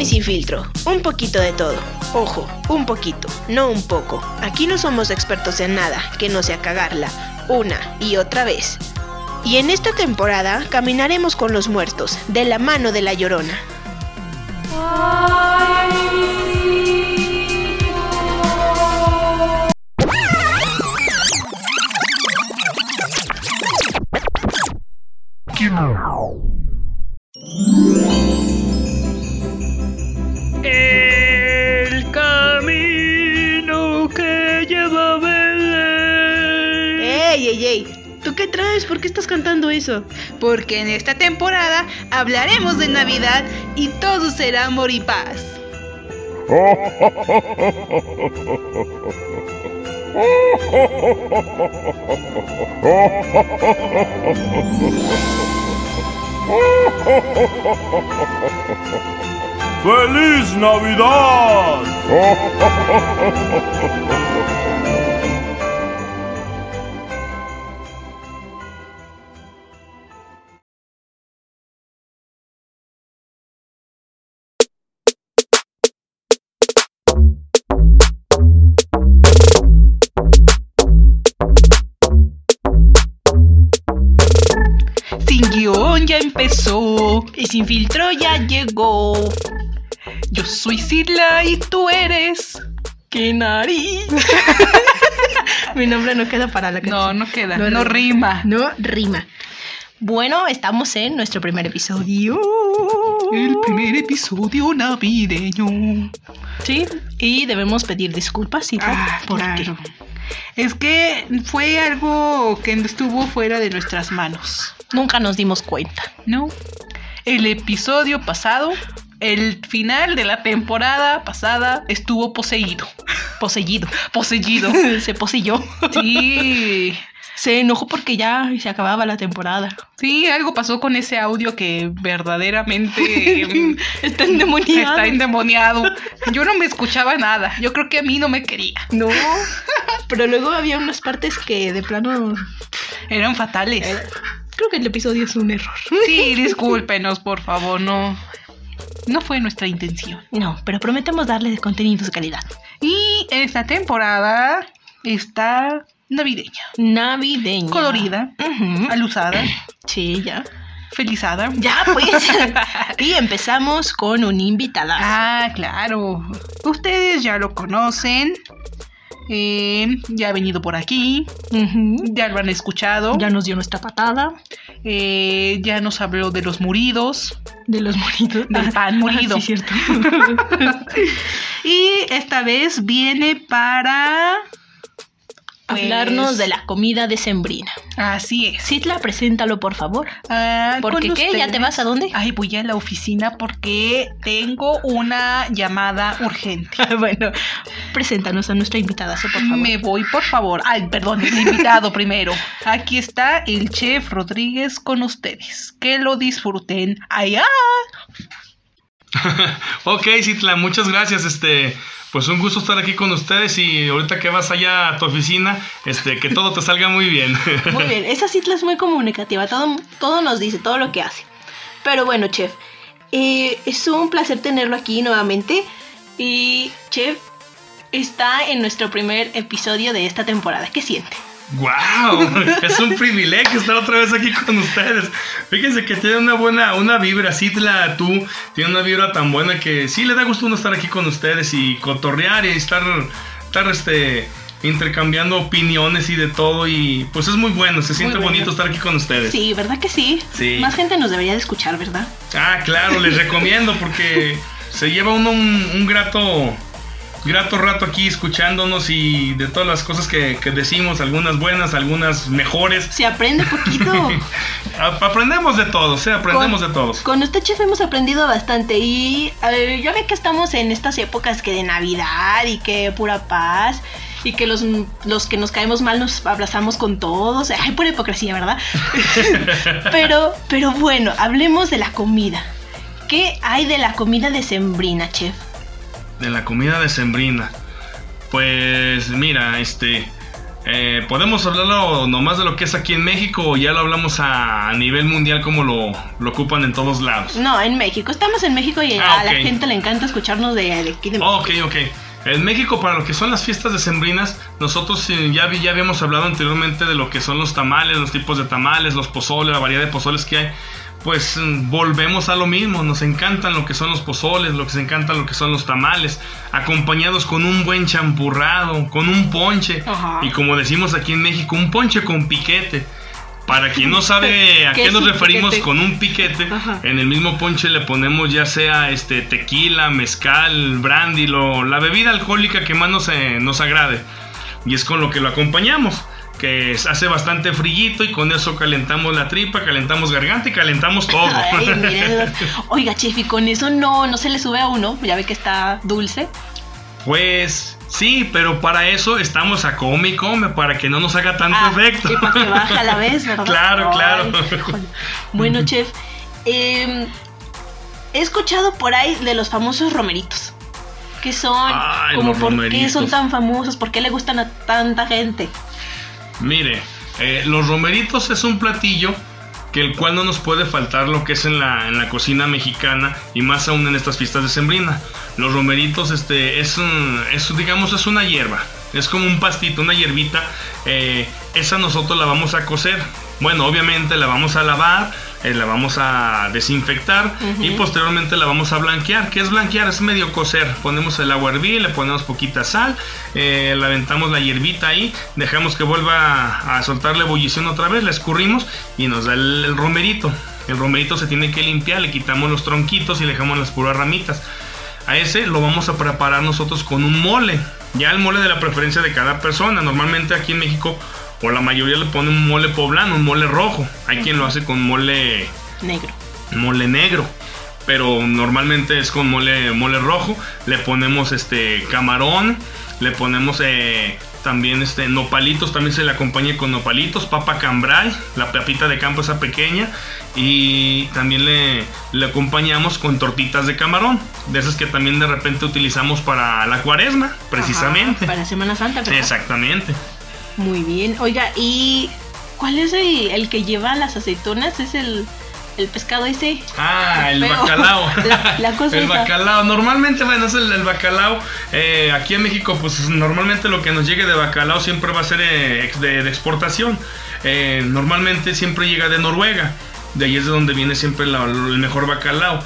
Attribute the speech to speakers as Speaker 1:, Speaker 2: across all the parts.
Speaker 1: y sin filtro, un poquito de todo. Ojo, un poquito, no un poco. Aquí no somos expertos en nada, que no sea cagarla, una y otra vez. Y en esta temporada caminaremos con los muertos, de la mano de la llorona. ¡Ey, ey, ey! ¿Tú qué traes? ¿Por qué estás cantando eso?
Speaker 2: Porque en esta temporada hablaremos de Navidad y todo será amor y paz.
Speaker 3: ¡Feliz Navidad!
Speaker 1: Y sin filtro ya llegó.
Speaker 2: Yo soy Sidla y tú eres.
Speaker 1: ¡Qué nariz! Mi nombre no queda para la
Speaker 2: No,
Speaker 1: canción.
Speaker 2: no queda.
Speaker 1: No,
Speaker 2: No,
Speaker 1: no.
Speaker 2: rima.
Speaker 1: No rima. Bueno, estamos en nuestro primer episodio.
Speaker 2: El primer episodio navideño.
Speaker 1: Sí, y debemos pedir disculpas, ¿sí?
Speaker 2: Ah,
Speaker 1: ¿Por
Speaker 2: claro. Es que fue algo que estuvo fuera de nuestras manos,
Speaker 1: Nunca nos dimos cuenta.
Speaker 2: ¿no? El episodio pasado, el final de la temporada pasada, estuvo poseído.
Speaker 1: Poseído.
Speaker 2: Poseído.
Speaker 1: Se poseyó.
Speaker 2: Sí.
Speaker 1: Se enojó porque ya se acababa la temporada.
Speaker 2: Sí, algo pasó con ese audio que verdaderamente mm,
Speaker 1: Está endemoniado.
Speaker 2: está endemoniado. Yo no me escuchaba nada. Yo creo que a mí no me quería.
Speaker 1: No. Pero luego había unas partes que de plano.
Speaker 2: Eran fatales.
Speaker 1: Creo que el episodio es un error.
Speaker 2: Sí, discúlpenos, por favor, no. No fue nuestra intención.
Speaker 1: No, pero prometemos darle contenidos de calidad.
Speaker 2: Y esta temporada está navideña,
Speaker 1: Navideña.
Speaker 2: colorida,
Speaker 1: Ujú.
Speaker 2: alusada,
Speaker 1: Sí, ya.
Speaker 2: felizada.
Speaker 1: Ya, pues. y empezamos con un invitado.
Speaker 2: Ah, claro. Ustedes ya lo conocen. Eh, ya ha venido por aquí. Ya lo han escuchado.
Speaker 1: Ya nos dio nuestra patada
Speaker 2: Eh, ya nos habló de los muridos.
Speaker 1: de los moridos.
Speaker 2: Del pan molido.
Speaker 1: sí, cierto.
Speaker 2: Y esta vez viene para... pues,
Speaker 1: Hablarnos de la comida decembrina.
Speaker 2: Así es.
Speaker 1: Citla, preséntalo, por favor.
Speaker 2: Ah,
Speaker 1: ¿Por
Speaker 2: con
Speaker 1: qué? ¿Ya te vas a dónde?
Speaker 2: Ay, voy a la oficina porque tengo una llamada urgente.
Speaker 1: bueno, preséntanos a nuestra invitada, por favor.
Speaker 2: Me voy, por favor. Ay, perdón, el invitado primero. Aquí está el chef Rodríguez con ustedes. Que lo disfruten. ¡Allá!
Speaker 4: Ok, Citla, muchas gracias. Este, pues un gusto estar aquí con ustedes y ahorita que vas allá a tu oficina, este, que todo te salga muy bien.
Speaker 1: Muy bien, esa Citla es muy comunicativa, todo, todo nos dice, todo lo que hace. Pero bueno, chef, eh, es un placer tenerlo aquí nuevamente. Y, chef, está en nuestro primer episodio de esta temporada. ¿Qué siente?
Speaker 4: ¡Wow! Es un privilegio estar otra vez aquí con ustedes. Fíjense que tiene una buena, una vibra, Citla, tú, tiene una vibra tan buena que sí le da gusto uno estar aquí con ustedes y cotorrear y estar, estar este, intercambiando opiniones y de todo y pues es muy bueno, se siente bonito estar aquí con ustedes.
Speaker 1: Sí, ¿verdad que sí?
Speaker 4: Sí.
Speaker 1: Más gente nos debería de escuchar, ¿verdad?
Speaker 4: Ah, claro, les recomiendo porque se lleva uno un, un grato, grato rato aquí escuchándonos y de todas las cosas que, que decimos, algunas buenas, algunas mejores.
Speaker 1: Se aprende poquito.
Speaker 4: Aprendemos de todos, ¿eh? aprendemos
Speaker 1: Con-
Speaker 4: de todos.
Speaker 1: Con usted, chef, hemos aprendido bastante. Y eh, ya ve que estamos en estas épocas que de Navidad y que pura paz. Y que los, los que nos caemos mal nos abrazamos con todos. Ay, pura hipocresía, ¿verdad? pero, pero bueno, hablemos de la comida. ¿Qué hay de la comida decembrina, chef?
Speaker 4: De la comida decembrina. Pues mira, este, Eh, ¿Podemos hablarlo nomás de lo que es aquí en México o ya lo hablamos a, a nivel mundial como lo, lo ocupan en todos lados?
Speaker 1: No, en México. Estamos en México y
Speaker 4: Ah,
Speaker 1: a la
Speaker 4: ok.
Speaker 1: gente le encanta escucharnos de, de aquí de México.
Speaker 4: Ok, ok. En México, para lo que son las fiestas decembrinas, nosotros eh, ya, ya habíamos hablado anteriormente de lo que son los tamales, los tipos de tamales, los pozoles, la variedad de pozoles que hay. Pues mm, volvemos a lo mismo, nos encantan lo que son los pozoles, lo que se encantan lo que son los tamales, acompañados con un buen champurrado, con un ponche,
Speaker 1: Ajá.
Speaker 4: y como decimos aquí en México, un ponche con piquete. Para quien no sabe a
Speaker 1: ¿Qué
Speaker 4: nos referimos
Speaker 1: piquete?
Speaker 4: con un piquete,
Speaker 1: Ajá.
Speaker 4: en el mismo ponche le ponemos ya sea este tequila, mezcal, brandy, lo- la bebida alcohólica que más nos, eh, nos agrade. Y es con lo que lo acompañamos. Que hace bastante frillito y con eso calentamos la tripa, calentamos garganta y calentamos todo.
Speaker 1: Ay, miren. Oiga, chef, y con eso no, no se le sube a uno. Ya ve que está dulce.
Speaker 4: pues sí, pero para eso estamos a come y come, para que no nos haga tanto
Speaker 1: Ah,
Speaker 4: efecto.
Speaker 1: Y para que baje a la vez, ¿verdad?
Speaker 4: Claro, claro.
Speaker 1: híjole. Bueno, chef, eh, he escuchado por ahí de los famosos romeritos. ¿Qué son?
Speaker 4: Ay, los
Speaker 1: por qué
Speaker 4: romeritos.
Speaker 1: son tan famosos? ¿Por qué le gustan a tanta gente?
Speaker 4: Mire, eh, los romeritos es un platillo que el cual no nos puede faltar lo que es en la, en la cocina mexicana y más aún en estas fiestas de sembrina. Los romeritos este, es, un- es, digamos, es una hierba. Es como un pastito, una hierbita. eh, esa nosotros la vamos a cocer. Bueno, obviamente la vamos a lavar, eh, la vamos a desinfectar y posteriormente la vamos a blanquear. ¿Qué es blanquear? Es medio cocer. Ponemos el agua a hervir, le ponemos poquita sal, eh, le aventamos la hierbita ahí, dejamos que vuelva a soltar la ebullición otra vez, la escurrimos y nos da el, el romerito. El romerito se tiene que limpiar, le quitamos los tronquitos y le dejamos las puras ramitas. A ese lo vamos a preparar nosotros con un mole. Ya el mole de la preferencia de cada persona. Normalmente aquí en México, o la mayoría le pone un mole poblano, un mole rojo. Hay quien lo hace con mole
Speaker 1: Negro.
Speaker 4: mole negro. Pero normalmente es con mole, mole rojo. Le ponemos este camarón. Le ponemos eh, también este nopalitos. También se le acompaña con nopalitos. Papa cambray. La papita de campo esa pequeña. Y también le, le acompañamos con tortitas de camarón. De esas que también de repente utilizamos para la cuaresma. Precisamente.
Speaker 1: Ajá, para Semana Santa, ¿verdad?
Speaker 4: Exactamente.
Speaker 1: Muy bien. Oiga, ¿y cuál es el, el que lleva las aceitunas? ¿Es el, el pescado ese?
Speaker 4: Ah, el bacalao.
Speaker 1: La- la cosa
Speaker 4: el
Speaker 1: esa.
Speaker 4: bacalao. Normalmente, bueno, es el, el bacalao. Eh, aquí en México, pues normalmente lo que nos llegue de bacalao siempre va a ser eh, de, de exportación. Eh, normalmente siempre llega de Noruega. De ahí es de donde viene siempre la- el mejor bacalao.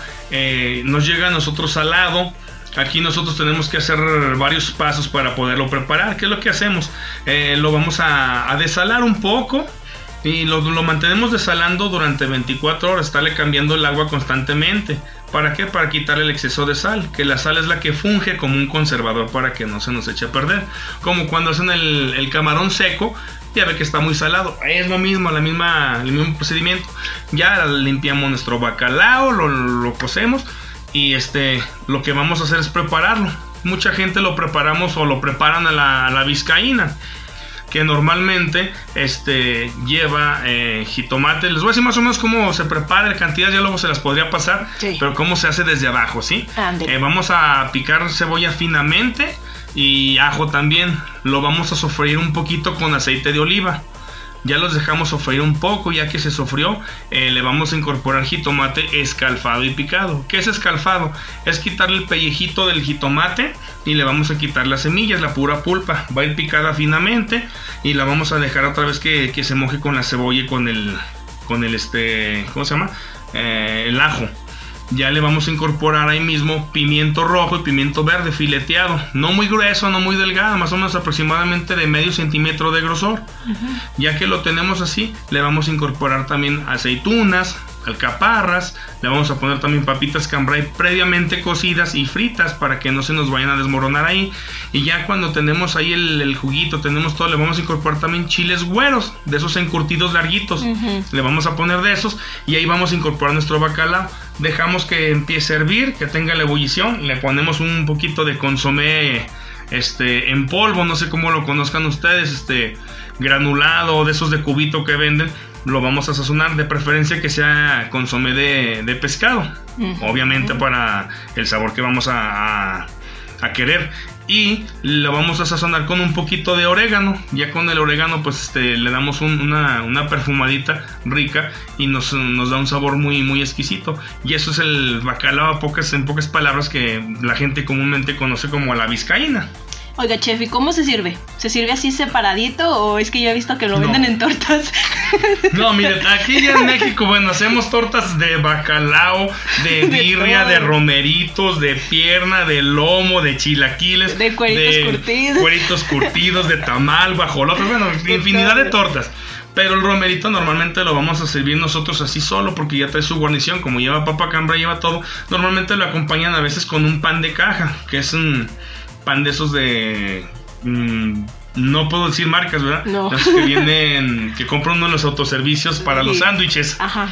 Speaker 4: Nos llega a nosotros salado. Aquí nosotros tenemos que hacer varios pasos para poderlo preparar. ¿Qué es lo que hacemos? Eh, lo vamos a, desalar un poco. Y lo, mantenemos desalando durante 24 horas, estarle cambiando el agua constantemente. ¿Para qué? Para quitarle el exceso de sal, que la sal es la que funge como un conservador para que no se nos eche a perder. Como cuando hacen el, el camarón seco, ya ve que está muy salado. Es lo mismo, la misma, el mismo procedimiento. Ya limpiamos nuestro bacalao, lo, lo cocemos y este, lo que vamos a hacer es prepararlo. Mucha gente lo preparamos o lo preparan a la, a la vizcaína que normalmente este, lleva eh, jitomate. Les voy a decir más o menos cómo se prepara, la cantidad ya luego se las podría pasar,
Speaker 1: Sí.
Speaker 4: pero cómo se hace desde abajo, ¿sí? Eh, vamos a picar cebolla finamente y ajo también. Lo vamos a sofreír un poquito con aceite de oliva. Ya los dejamos sofreír un poco, ya que se sofrió, eh, le vamos a incorporar jitomate escalfado y picado. ¿Qué es escalfado? Es quitarle el pellejito del jitomate y le vamos a quitar las semillas, la pura pulpa. Va a ir picada finamente y la vamos a dejar otra vez que, que se moje con la cebolla y con el, con el este, ¿cómo se llama? Eh, el ajo. Ya le vamos a incorporar ahí mismo pimiento rojo y pimiento verde fileteado. No muy grueso, no muy delgado, más o menos aproximadamente de medio centímetro de grosor. Ya que lo tenemos así, le vamos a incorporar también aceitunas, alcaparras, le vamos a poner también papitas cambray previamente cocidas y fritas para que no se nos vayan a desmoronar ahí. Y ya cuando tenemos ahí el, el juguito, tenemos todo, le vamos a incorporar también chiles güeros, de esos encurtidos larguitos. Le vamos a poner de esos y ahí vamos a incorporar nuestro bacalao. Dejamos que empiece a hervir, que tenga la ebullición. Le ponemos un poquito de consomé este, en polvo, no sé cómo lo conozcan ustedes, este granulado de esos de cubito que venden. Lo vamos a sazonar, de preferencia que sea consomé de, de pescado. Obviamente para el sabor que vamos a, a- a querer. y lo vamos a sazonar con un poquito de orégano. Ya con el orégano pues este, le damos un- una, una perfumadita rica y nos, nos da un sabor muy, muy exquisito. Y eso es el bacalao a pocas, en pocas palabras que la gente comúnmente conoce como la vizcaína.
Speaker 1: Oiga, chef, ¿y cómo se sirve? ¿Se sirve así separadito o es que yo he visto que lo
Speaker 4: No.
Speaker 1: venden en tortas?
Speaker 4: No, mire, aquí ya en México, bueno, hacemos tortas de bacalao, de
Speaker 1: De
Speaker 4: birria,
Speaker 1: todo.
Speaker 4: de romeritos, de pierna, de lomo, de chilaquiles,
Speaker 1: De cueritos curtidos.
Speaker 4: cueritos curtidos, de tamal, guajolotes, bueno,
Speaker 1: De
Speaker 4: infinidad de tortas. Pero el romerito normalmente lo vamos a servir nosotros así solo porque ya trae su guarnición, como lleva papa cambra, lleva todo. Normalmente lo acompañan a veces con un pan de caja, que es un pan de esos de... mm, no puedo decir marcas, ¿verdad?
Speaker 1: No.
Speaker 4: Que vienen, que compran uno en los autoservicios para los sándwiches.
Speaker 1: Ajá.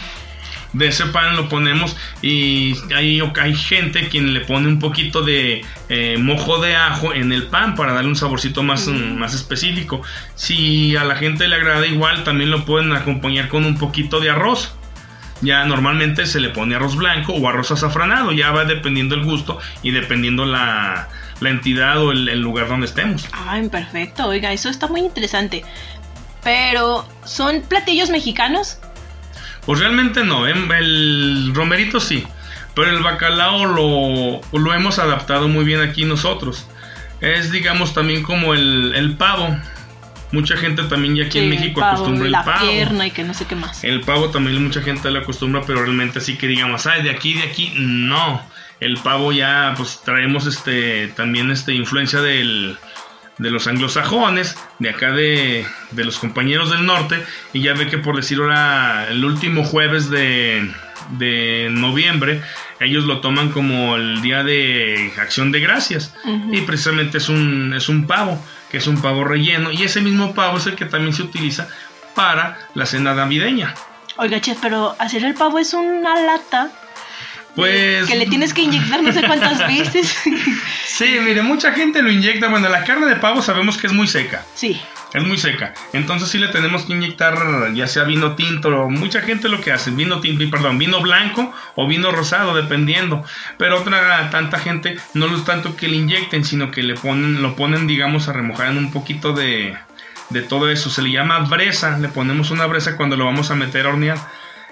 Speaker 4: De ese pan lo ponemos y hay, hay gente quien le pone un poquito de eh, mojo de ajo en el pan para darle un saborcito más, mm, más específico. Si a la gente le agrada igual, también lo pueden acompañar con un poquito de arroz. Ya normalmente se le pone arroz blanco o arroz azafranado, ya va dependiendo el gusto y dependiendo la, la entidad o el, el lugar donde estemos.
Speaker 1: Ay, perfecto. Oiga, eso está muy interesante. Pero, ¿son platillos mexicanos?
Speaker 4: Pues realmente no, ¿eh? el romerito sí, pero el bacalao lo, lo hemos adaptado muy bien aquí nosotros. Es digamos también como el, el pavo. Mucha gente también ya aquí en México
Speaker 1: el pavo,
Speaker 4: acostumbra el
Speaker 1: la
Speaker 4: pavo.
Speaker 1: pierna y que no sé qué más.
Speaker 4: El pavo también mucha gente le acostumbra, pero realmente así que digamos, ay, de aquí, de aquí, no. El pavo ya, pues traemos este también este influencia del, de los anglosajones, de acá de, de los compañeros del norte, y ya ve que por decir ahora, el último jueves de, de noviembre, ellos lo toman como el día de acción de gracias, y precisamente es un, es un pavo, que es un pavo relleno, y ese mismo pavo es el que también se utiliza para la cena navideña.
Speaker 1: Oiga, chef, pero hacer el pavo es una lata
Speaker 4: Pues.
Speaker 1: que le tienes que inyectar no sé cuántas veces.
Speaker 4: Sí, mire, mucha gente lo inyecta. Bueno, la carne de pavo sabemos que es muy seca.
Speaker 1: sí.
Speaker 4: Es muy seca. Entonces sí le tenemos que inyectar ya sea vino tinto. o Mucha gente lo que hace, vino tinto, perdón, vino blanco o vino rosado, dependiendo. Pero otra tanta gente no lo es tanto que le inyecten, sino que le ponen, lo ponen, digamos, a remojar en un poquito de, de todo eso. Se le llama bresa. Le ponemos una bresa cuando lo vamos a meter a hornear.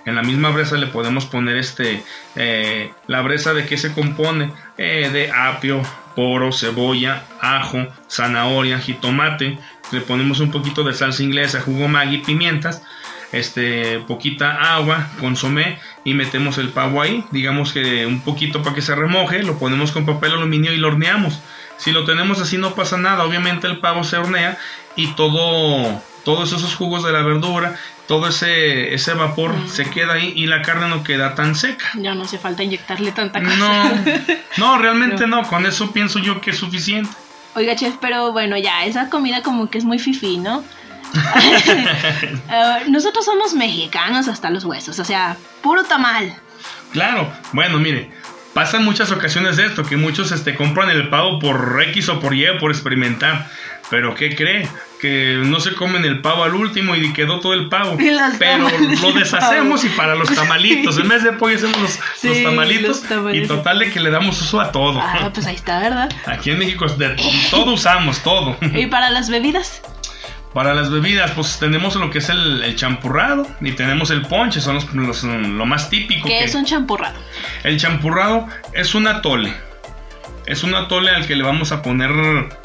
Speaker 4: En la misma bresa le podemos poner este eh, la bresa de qué se compone Eh, de apio, poro, cebolla, ajo, zanahoria, jitomate. Le ponemos un poquito de salsa inglesa, jugo Maggi, pimientas, este poquita agua, consomé y metemos el pavo ahí. Digamos que un poquito para que se remoje, lo ponemos con papel aluminio y lo horneamos. Si lo tenemos así no pasa nada, obviamente el pavo se hornea y todo todos esos jugos de la verdura, todo ese, ese vapor
Speaker 1: Mm.
Speaker 4: se queda ahí y la carne no queda tan seca.
Speaker 1: Ya no hace falta inyectarle tanta cosa.
Speaker 4: No, no, realmente no, con eso pienso yo que es suficiente.
Speaker 1: Oiga, chef, pero bueno, ya, esa comida como que es muy fifí, ¿no? Eh, nosotros somos mexicanos hasta los huesos, o sea, puro tamal.
Speaker 4: Claro, bueno, mire, pasan muchas ocasiones de esto, que muchos este, compran el pavo por X o por Y, por experimentar. Pero ¿qué cree? Que no se comen el pavo al último y quedó todo el pavo. Pero lo
Speaker 1: de
Speaker 4: deshacemos y para los tamalitos. En vez de pollo hacemos los,
Speaker 1: Sí,
Speaker 4: los tamalitos.
Speaker 1: los tamalitos.
Speaker 4: Y total de que le damos uso a todo.
Speaker 1: Ah, pues ahí está, ¿verdad?
Speaker 4: Aquí en México de todo usamos, todo.
Speaker 1: ¿Y para las bebidas?
Speaker 4: Para las bebidas, pues tenemos lo que es el, el champurrado y tenemos el ponche, son los, los- lo más típico.
Speaker 1: ¿Qué
Speaker 4: que-
Speaker 1: es un champurrado?
Speaker 4: El champurrado es un atole. Es un atole al que le vamos a poner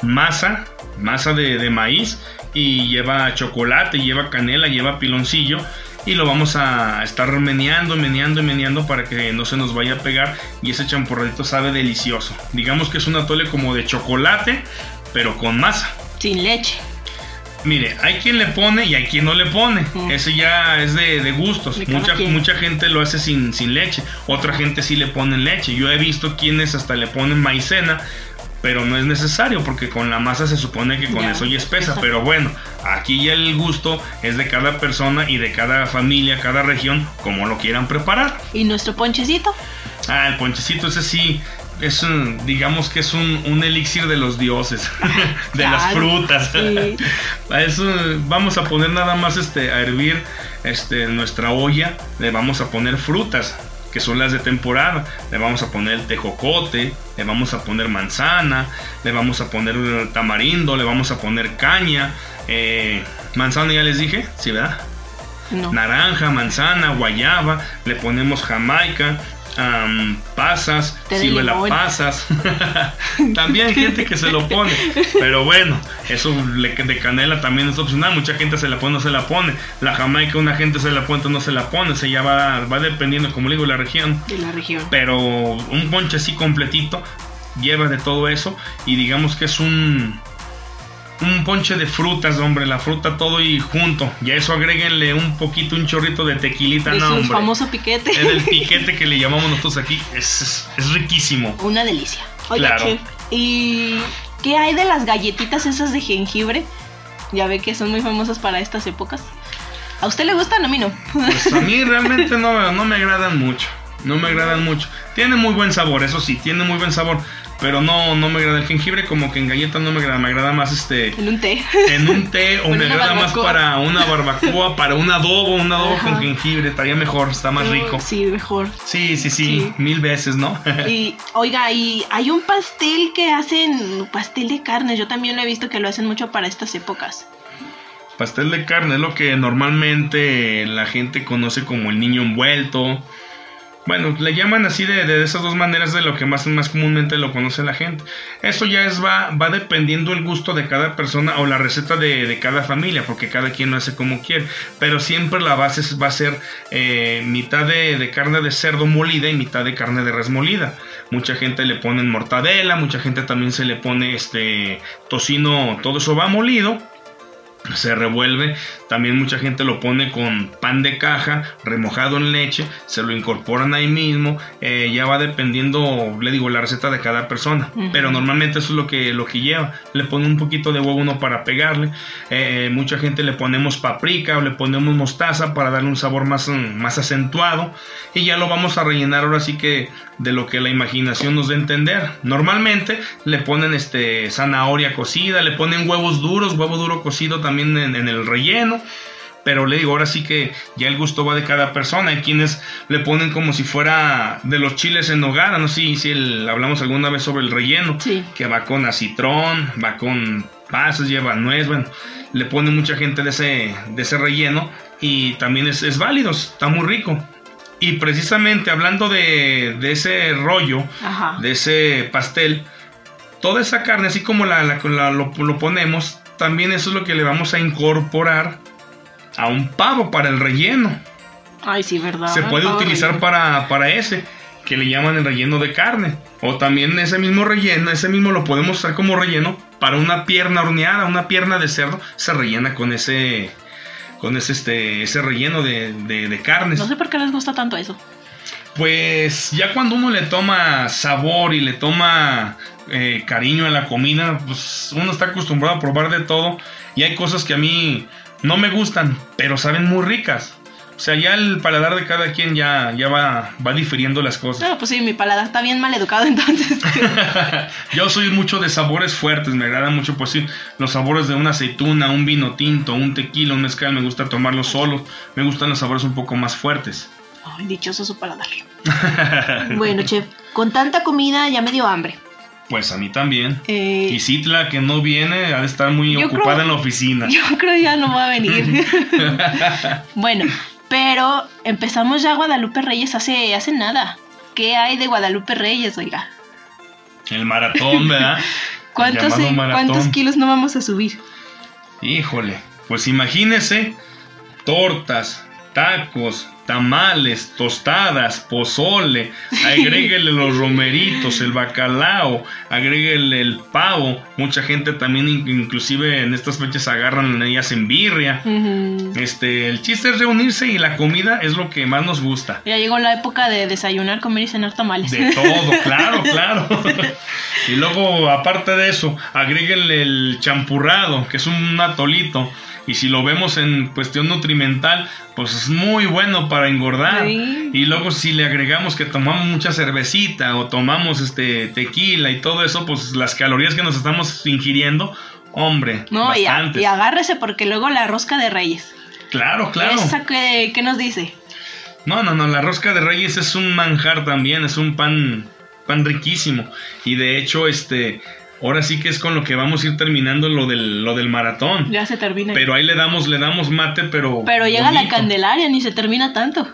Speaker 4: masa, masa de, maíz y lleva chocolate, lleva canela, lleva piloncillo y lo vamos a estar meneando, meneando y meneando para que no se nos vaya a pegar y ese champurradito sabe delicioso. Digamos que es un atole como de chocolate, pero con masa.
Speaker 1: Sin leche.
Speaker 4: Mire, hay quien le pone y hay quien no le pone.
Speaker 1: Mm.
Speaker 4: Ese ya es de, de gustos.
Speaker 1: De
Speaker 4: Mucha,
Speaker 1: quien.
Speaker 4: mucha gente lo hace sin, sin leche. Otra gente sí le ponen leche. Yo he visto quienes hasta le ponen maicena. Pero no es necesario porque con la masa se supone que con
Speaker 1: Ya,
Speaker 4: eso ya espesa.
Speaker 1: exacto.
Speaker 4: Pero bueno, aquí ya el gusto es de cada persona y de cada familia, cada región, como lo quieran preparar.
Speaker 1: ¿Y nuestro ponchecito?
Speaker 4: Ah, el ponchecito ese sí. Es un, digamos que es un, un elixir de los dioses, de las frutas.
Speaker 1: sí.
Speaker 4: Vamos a poner nada más este a hervir este nuestra olla, le vamos a poner frutas, que son las de temporada. Le vamos a poner el tejocote, le vamos a poner manzana, le vamos a poner tamarindo, le vamos a poner caña. eh, manzana ya les dije, ¿sí verdad?
Speaker 1: No.
Speaker 4: naranja, manzana, guayaba, le ponemos jamaica, am, pasas, ciruela pasas. también hay gente que se lo pone, pero bueno, eso de canela también es opcional, mucha gente se la pone o no se la pone. La jamaica una gente se la pone o no se la pone, se ya va, va dependiendo, como digo, la región.
Speaker 1: De la región.
Speaker 4: Pero un ponche así completito lleva de todo eso y digamos que es un un ponche de frutas, hombre, la fruta todo y junto. Y a eso agréguenle un poquito, un chorrito de tequilita,
Speaker 1: de
Speaker 4: no,
Speaker 1: su
Speaker 4: hombre.
Speaker 1: famoso piquete.
Speaker 4: Es el piquete que le llamamos nosotros aquí. Es, es, es riquísimo.
Speaker 1: Una delicia. Oye,
Speaker 4: Claro.
Speaker 1: chef, ¿y qué hay de las galletitas esas de jengibre? Ya ve que son muy famosas para estas épocas. ¿A usted le gustan? A mí no.
Speaker 4: Pues a mí realmente no, no me agradan mucho. No me agradan mucho. Tiene muy buen sabor, eso sí, tiene muy buen sabor. Pero no, no me agrada el jengibre, como que en galleta no me agrada. Me agrada más este.
Speaker 1: En un té.
Speaker 4: en un té o me agrada más para una barbacoa, para un adobo, un adobo
Speaker 1: Ajá.
Speaker 4: con jengibre, estaría mejor, está más rico.
Speaker 1: Sí, mejor.
Speaker 4: Sí, sí, sí,
Speaker 1: Sí.
Speaker 4: mil veces, ¿no?
Speaker 1: Y oiga, y hay un pastel que hacen, pastel de carne, yo también lo he visto que lo hacen mucho para estas épocas.
Speaker 4: Pastel de carne es lo que normalmente la gente conoce como el niño envuelto. Bueno, le llaman así de, de esas dos maneras de lo que más, más comúnmente lo conoce la gente. Eso ya es va, va dependiendo el gusto de cada persona o la receta de, de cada familia, porque cada quien lo hace como quiere. Pero siempre la base va a ser eh, mitad de, de carne de cerdo molida y mitad de carne de res molida. Mucha gente le pone mortadela, mucha gente también se le pone este tocino, todo eso va molido se revuelve. También mucha gente lo pone con pan de caja, remojado en leche, se lo incorporan ahí mismo. eh, ya va dependiendo, le digo, la receta de cada persona. Pero normalmente eso es lo que, lo que lleva. Le pone un poquito de huevo uno para pegarle. eh, mucha gente le ponemos paprika o le ponemos mostaza para darle un sabor más, mm, más acentuado. Y ya lo vamos a rellenar ahora sí que de lo que la imaginación nos dé a entender. Normalmente le ponen este zanahoria cocida, le ponen huevos duros, huevo duro cocido también en, en el relleno. Pero le digo, ahora sí que ya el gusto va de cada persona. Hay quienes le ponen como si fuera de los chiles en nogada. No sé si, si el- hablamos alguna vez sobre el relleno.
Speaker 1: Sí.
Speaker 4: Que va con acitrón, va con pasas, lleva nuez. Bueno, le pone mucha gente de ese, de ese relleno. Y también es, es válido, está muy rico. Y precisamente hablando de, de ese rollo,
Speaker 1: Ajá.
Speaker 4: de ese pastel, toda esa carne, así como la, la- la- lo, lo ponemos, también eso es lo que le vamos a incorporar a un pavo para el relleno.
Speaker 1: Ay, sí, ¿verdad?
Speaker 4: Se puede utilizar
Speaker 1: relleno.
Speaker 4: para, para ese, que le llaman el relleno de carne. O también ese mismo relleno, ese mismo lo podemos usar como relleno para una pierna horneada, una pierna de cerdo, se rellena con ese, con ese, este, ese relleno de, de, de carnes.
Speaker 1: No sé por qué les gusta tanto eso.
Speaker 4: Pues ya cuando uno le toma sabor y le toma eh, cariño a la comida, pues uno está acostumbrado a probar de todo y hay cosas que a mí no me gustan, pero saben muy ricas. O sea, ya el paladar de cada quien ya, ya va, va difiriendo las cosas.
Speaker 1: No, pues sí, mi paladar está bien mal educado entonces.
Speaker 4: Yo soy mucho de sabores fuertes, me agrada mucho, pues sí, los sabores de una aceituna, un vino tinto, un tequila, un mezcal, me gusta tomarlos solos, me gustan los sabores un poco más fuertes.
Speaker 1: Ay, dichoso su paladar. bueno, chef, con tanta comida ya me dio hambre.
Speaker 4: Pues a mí también.
Speaker 1: Eh,
Speaker 4: Y Citla, que no viene, ha de estar muy ocupada
Speaker 1: creo-
Speaker 4: en la oficina.
Speaker 1: Yo creo ya no va a venir. bueno, pero empezamos ya Guadalupe Reyes hace, hace nada. ¿Qué hay de Guadalupe Reyes, oiga?
Speaker 4: El maratón, ¿verdad?
Speaker 1: ¿Cuántos, eh,
Speaker 4: maratón.
Speaker 1: ¿Cuántos kilos no vamos a subir?
Speaker 4: Híjole, pues imagínese tortas, tacos, tamales, tostadas, pozole, agréguele los romeritos, el bacalao, agréguele el pavo. Mucha gente también in- inclusive en estas fechas agarran y hacen birria. Este, el chiste es reunirse y la comida es lo que más nos gusta.
Speaker 1: Ya llegó la época de desayunar, comer y cenar tamales.
Speaker 4: De todo, claro, claro. y luego, aparte de eso, agréguenle el champurrado, que es un atolito. Y si lo vemos en cuestión nutrimental, pues es muy bueno para engordar.
Speaker 1: Sí.
Speaker 4: Y luego si le agregamos que tomamos mucha cervecita o tomamos este tequila y todo eso, pues las calorías que nos estamos ingiriendo, hombre,
Speaker 1: no, y agárrese porque luego la rosca de Reyes.
Speaker 4: Claro, claro.
Speaker 1: ¿Esa qué, qué nos dice?
Speaker 4: No, no, no, la rosca de reyes es un manjar también, es un pan, pan riquísimo. Y de hecho, este, ahora sí que es con lo que vamos a ir terminando lo del, lo del maratón.
Speaker 1: Ya se termina.
Speaker 4: Pero ahí le damos, le damos mate, pero.
Speaker 1: Pero llega la. Candelaria, ni se termina tanto.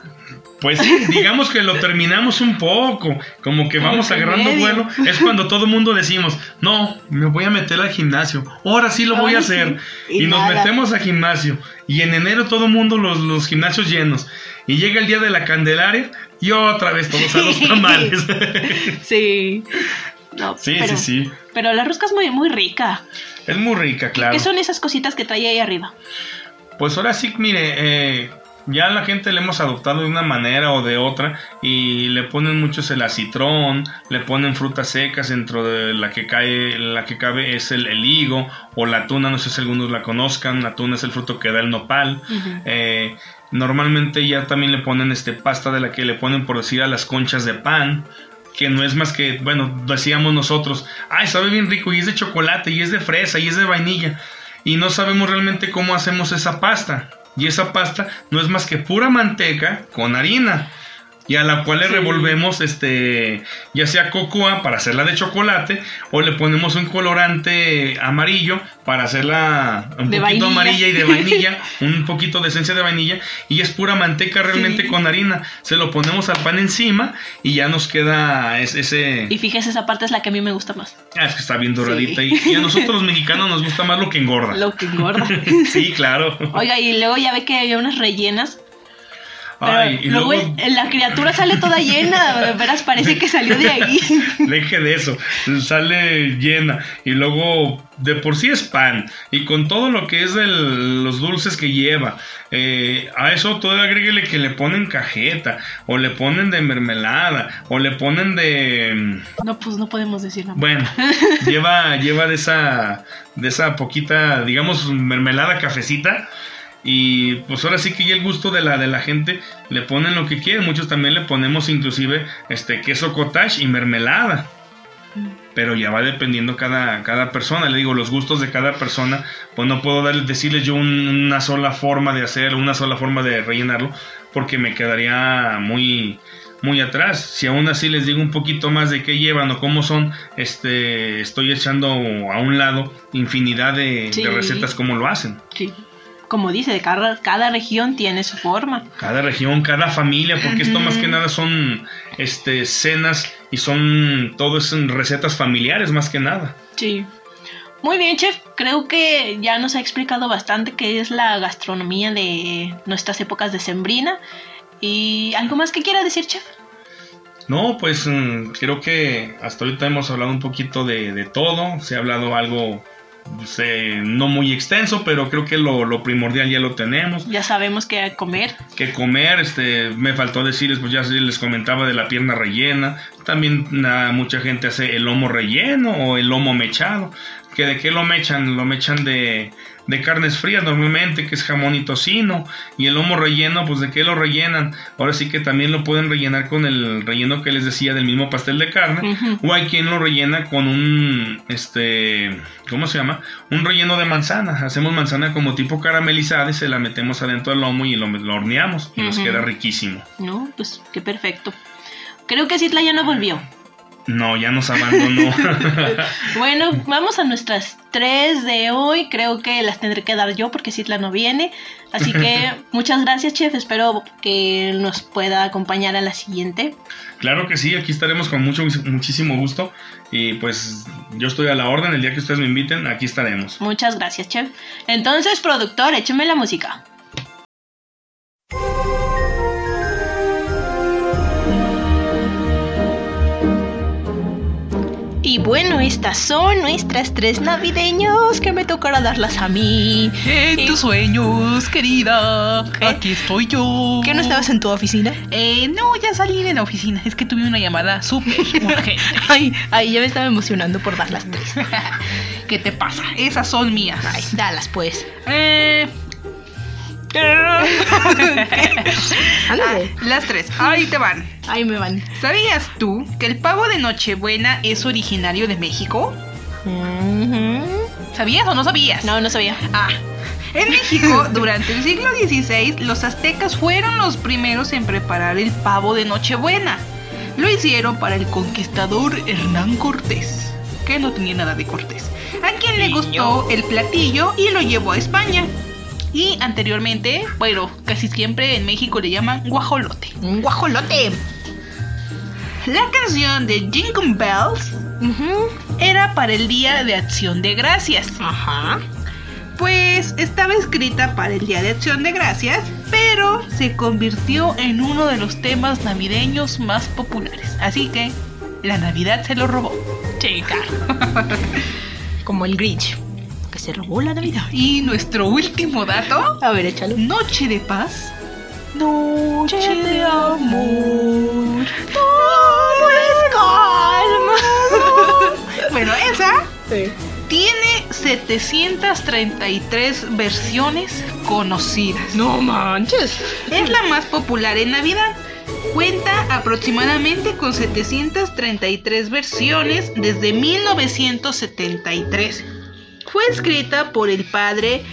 Speaker 4: Pues sí, digamos que lo terminamos un poco, como que
Speaker 1: Como
Speaker 4: vamos agarrando
Speaker 1: medio.
Speaker 4: vuelo. Es cuando todo el mundo decimos, no, me voy a meter al gimnasio, ahora sí lo voy a
Speaker 1: sí.
Speaker 4: hacer.
Speaker 1: Y
Speaker 4: Y, nos metemos al gimnasio. Y en enero todo el mundo los, los gimnasios llenos. Y llega el día de la Candelaria y otra vez todos a los tamales.
Speaker 1: Sí. No,
Speaker 4: sí,
Speaker 1: pero,
Speaker 4: sí, sí.
Speaker 1: Pero la rosca es muy, muy rica.
Speaker 4: Es muy rica, claro.
Speaker 1: ¿Qué son esas cositas que trae ahí arriba?
Speaker 4: Pues ahora sí, mire, eh, ya la gente le hemos adoptado de una manera o de otra y le ponen muchos el acitrón, le ponen frutas secas dentro de la que cae, la que cabe es el, el higo o la tuna, no sé si algunos la conozcan, la tuna es el fruto que da el nopal. Eh, normalmente ya también le ponen este pasta de la que le ponen por decir a las conchas de pan que no es más que, bueno, decíamos nosotros, ay, sabe bien rico y es de chocolate y es de fresa y es de vainilla y no sabemos realmente cómo hacemos esa pasta. Y esa pasta no es más que pura manteca con harina. Y a la cual le
Speaker 1: Sí.
Speaker 4: revolvemos este ya sea cocoa para hacerla de chocolate o le ponemos un colorante amarillo para hacerla un
Speaker 1: De
Speaker 4: poquito
Speaker 1: vainilla.
Speaker 4: amarilla y de vainilla, un poquito de esencia de vainilla y es pura manteca realmente
Speaker 1: Sí.
Speaker 4: con harina. Se lo ponemos al pan encima y ya nos queda es- ese
Speaker 1: Y fíjese, esa parte es la que a mí me gusta más.
Speaker 4: Ah, es que está bien doradita y, y a nosotros los mexicanos nos gusta más lo que engorda.
Speaker 1: Lo que engorda.
Speaker 4: sí, claro.
Speaker 1: Oiga, y luego ya ve que había unas rellenas. Pero
Speaker 4: Ay, y
Speaker 1: luego la criatura sale toda llena. de Veras, parece que salió de ahí.
Speaker 4: deje de eso, sale llena y luego de por sí es pan y con todo lo que es el- los dulces que lleva, eh, a eso todo agréguele que le ponen cajeta o le ponen de mermelada o le ponen de
Speaker 1: No, pues no podemos decir nada.
Speaker 4: bueno, lleva lleva de esa de esa poquita, digamos mermelada cafecita y pues ahora sí que ya el gusto de la de la gente le ponen lo que quieren, muchos también le ponemos inclusive este queso cottage y mermelada. Pero ya va dependiendo cada, cada persona, le digo, los gustos de cada persona, pues no puedo dar, decirles yo un- una sola forma de hacerlo, una sola forma de rellenarlo, porque me quedaría muy, muy atrás. Si aún así les digo un poquito más de qué llevan o cómo son, este, estoy echando a un lado infinidad de, recetas como lo hacen.
Speaker 1: Sí. Como dice, cada, cada región tiene su forma.
Speaker 4: Cada región, cada familia, porque esto más que nada son este, cenas y son en recetas familiares más que nada.
Speaker 1: Sí. Muy bien, chef. Creo que ya nos ha explicado bastante qué es la gastronomía de nuestras épocas de sembrina. ¿Y algo más que quiera decir, chef?
Speaker 4: No, pues mm, creo que hasta ahorita hemos hablado un poquito de, de todo, se ha hablado algo pues, eh, no muy extenso, pero creo que lo, lo primordial ya lo tenemos.
Speaker 1: Ya sabemos qué comer.
Speaker 4: que comer, este, me faltó decirles, pues ya les comentaba de la pierna rellena, también na- mucha gente hace el lomo relleno o el lomo mechado, que de qué lo mechan, lo mechan de, de carnes frías normalmente, que es jamón y tocino, y el lomo relleno, pues de qué lo rellenan, ahora sí que también lo pueden rellenar con el relleno que les decía del mismo pastel de carne, o hay quien lo rellena con un, este, ¿cómo se llama? Un relleno de manzana. Hacemos manzana como tipo caramelizada y se la metemos adentro del lomo y lo, lo horneamos y nos queda riquísimo.
Speaker 1: No, pues qué perfecto. Creo que Citla ya no volvió.
Speaker 4: No, ya nos abandonó.
Speaker 1: Bueno, vamos a nuestras tres de hoy. Creo que las tendré que dar yo porque Citla no viene. Así que muchas gracias, chef. Espero que nos pueda acompañar a la siguiente.
Speaker 4: claro que sí, aquí estaremos con mucho, muchísimo gusto. Y pues yo estoy a la orden, el día que ustedes me inviten, aquí estaremos.
Speaker 1: Muchas gracias, chef. Entonces, productor, écheme la música. Y bueno, estas son nuestras tres navideños que me tocará darlas a mí.
Speaker 2: En tus sueños, querida.
Speaker 1: ¿Qué?
Speaker 2: Aquí estoy yo.
Speaker 1: ¿Qué no estabas en tu oficina?
Speaker 2: Eh, no, ya salí de la oficina. Es que tuve una llamada súper urgente.
Speaker 1: Ay, ay, ya me estaba emocionando por dar las tres.
Speaker 2: ¿Qué te pasa? Esas son mías.
Speaker 1: Ay, dalas pues.
Speaker 2: Eh. las tres. Ahí te van.
Speaker 1: Ay, me van.
Speaker 2: ¿Sabías tú que el pavo de Nochebuena es originario de México? ¿Sabías o no sabías?
Speaker 1: No, no sabía.
Speaker 2: Ah, En México, durante el siglo XVI, los aztecas fueron los primeros en preparar el pavo de Nochebuena. Lo hicieron para el conquistador Hernán Cortés, que no tenía nada de Cortés, a quien le gustó el platillo y lo llevó a España. Y anteriormente, bueno, casi siempre en México le llaman guajolote.
Speaker 1: Un guajolote.
Speaker 2: La canción de Jingle Bells era para el Día de Acción de Gracias.
Speaker 1: Ajá.
Speaker 2: Pues estaba escrita para el Día de Acción de Gracias, pero se convirtió en uno de los temas navideños más populares. Así que la Navidad se lo robó.
Speaker 1: Chica. Como el Grinch, se robó la Navidad.
Speaker 2: Y nuestro último dato,
Speaker 1: A ver, échalo.
Speaker 2: Noche de Paz. Noche de amor.
Speaker 1: Todo es calma.
Speaker 2: Bueno, esa
Speaker 1: Sí.
Speaker 2: tiene 733 versiones conocidas.
Speaker 1: No manches.
Speaker 2: Es la más popular en Navidad. Cuenta aproximadamente con 733 versiones desde 1973. Fue escrita por el padre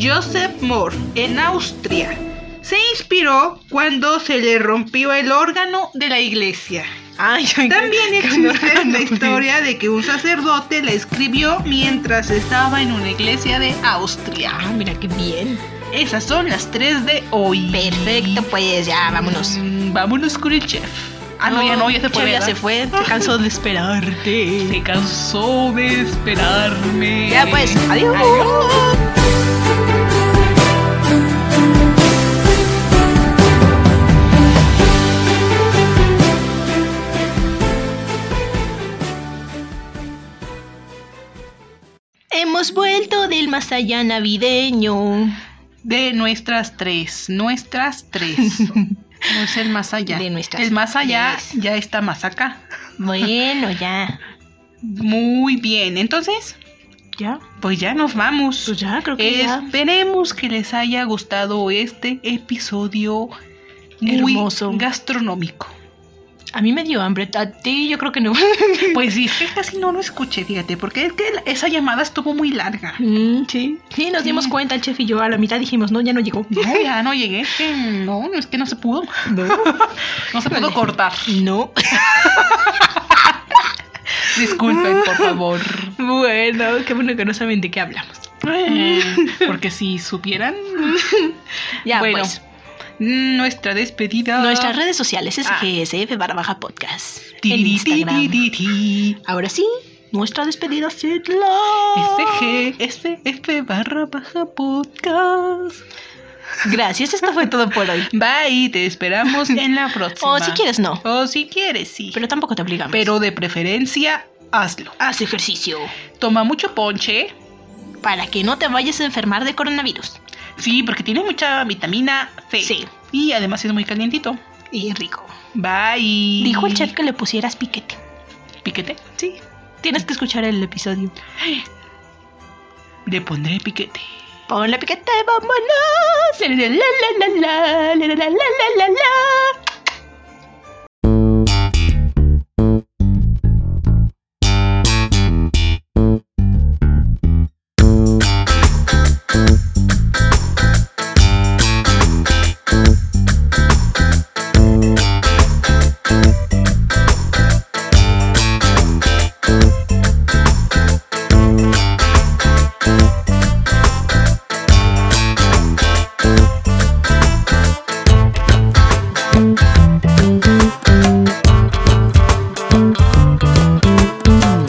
Speaker 2: Joseph Moore en Austria. Se inspiró cuando se le rompió el órgano de la iglesia.
Speaker 1: Ay,
Speaker 2: También existe la historia de que un sacerdote la escribió mientras estaba en una iglesia de Austria.
Speaker 1: Ah, mira qué bien.
Speaker 2: Esas son las tres de hoy.
Speaker 1: Perfecto, pues ya, vámonos.
Speaker 2: Mm, vámonos con el chef. Ah, no, ya no, ya se fue.
Speaker 1: Ya se fue. Te cansó de esperarte.
Speaker 2: Se cansó de esperarme.
Speaker 1: Ya pues, adiós. Hemos vuelto del más allá navideño.
Speaker 2: De nuestras tres, nuestras tres. No es el más allá.
Speaker 1: De nuestras
Speaker 2: el más allá ya está más acá.
Speaker 1: Bueno, ya.
Speaker 2: Muy bien, entonces,
Speaker 1: ¿Ya?
Speaker 2: pues ya nos vamos.
Speaker 1: Pues ya, creo que ya.
Speaker 2: Esperemos que les haya gustado este episodio muy
Speaker 1: Hermoso.
Speaker 2: gastronómico.
Speaker 1: A mí me dio hambre. A ti yo creo que no.
Speaker 2: Pues sí, es que casi no lo escuché, fíjate, porque es que esa llamada estuvo muy larga.
Speaker 1: Mm, sí. Sí, nos dimos cuenta, el chef y yo. A la mitad dijimos, no, ya no llegó.
Speaker 2: No, ya no llegué, es que no, es que no se pudo.
Speaker 1: No.
Speaker 2: No se pudo cortar.
Speaker 1: No.
Speaker 2: Disculpen, por favor.
Speaker 1: Bueno, qué bueno que no saben de qué hablamos.
Speaker 2: Eh, Porque si supieran.
Speaker 1: Ya,
Speaker 2: bueno,
Speaker 1: pues.
Speaker 2: Nuestra despedida.
Speaker 1: Nuestras redes sociales es
Speaker 2: Ah.
Speaker 1: GSF barra baja podcast. En Instagram. Ahora sí, nuestra despedida Sidla.
Speaker 2: SG, SF barra baja podcast.
Speaker 1: Gracias, esto fue todo por hoy.
Speaker 2: Bye, te esperamos en la próxima.
Speaker 1: O si quieres, no.
Speaker 2: O si quieres, sí.
Speaker 1: Pero tampoco te obligamos.
Speaker 2: Pero de preferencia, hazlo.
Speaker 1: haz ejercicio
Speaker 2: Toma mucho ponche.
Speaker 1: para que no te vayas a enfermar de coronavirus.
Speaker 2: Sí, porque tiene mucha vitamina C.
Speaker 1: Sí.
Speaker 2: Y además es muy calientito.
Speaker 1: Y rico.
Speaker 2: Bye.
Speaker 1: Dijo el chef que le pusieras piquete.
Speaker 2: ¿Piquete?
Speaker 1: Sí. Tienes que escuchar el episodio.
Speaker 2: Le pondré piquete.
Speaker 1: Ponle piquete, vámonos. La, la, la, la, la, la, la, la, la, la, la.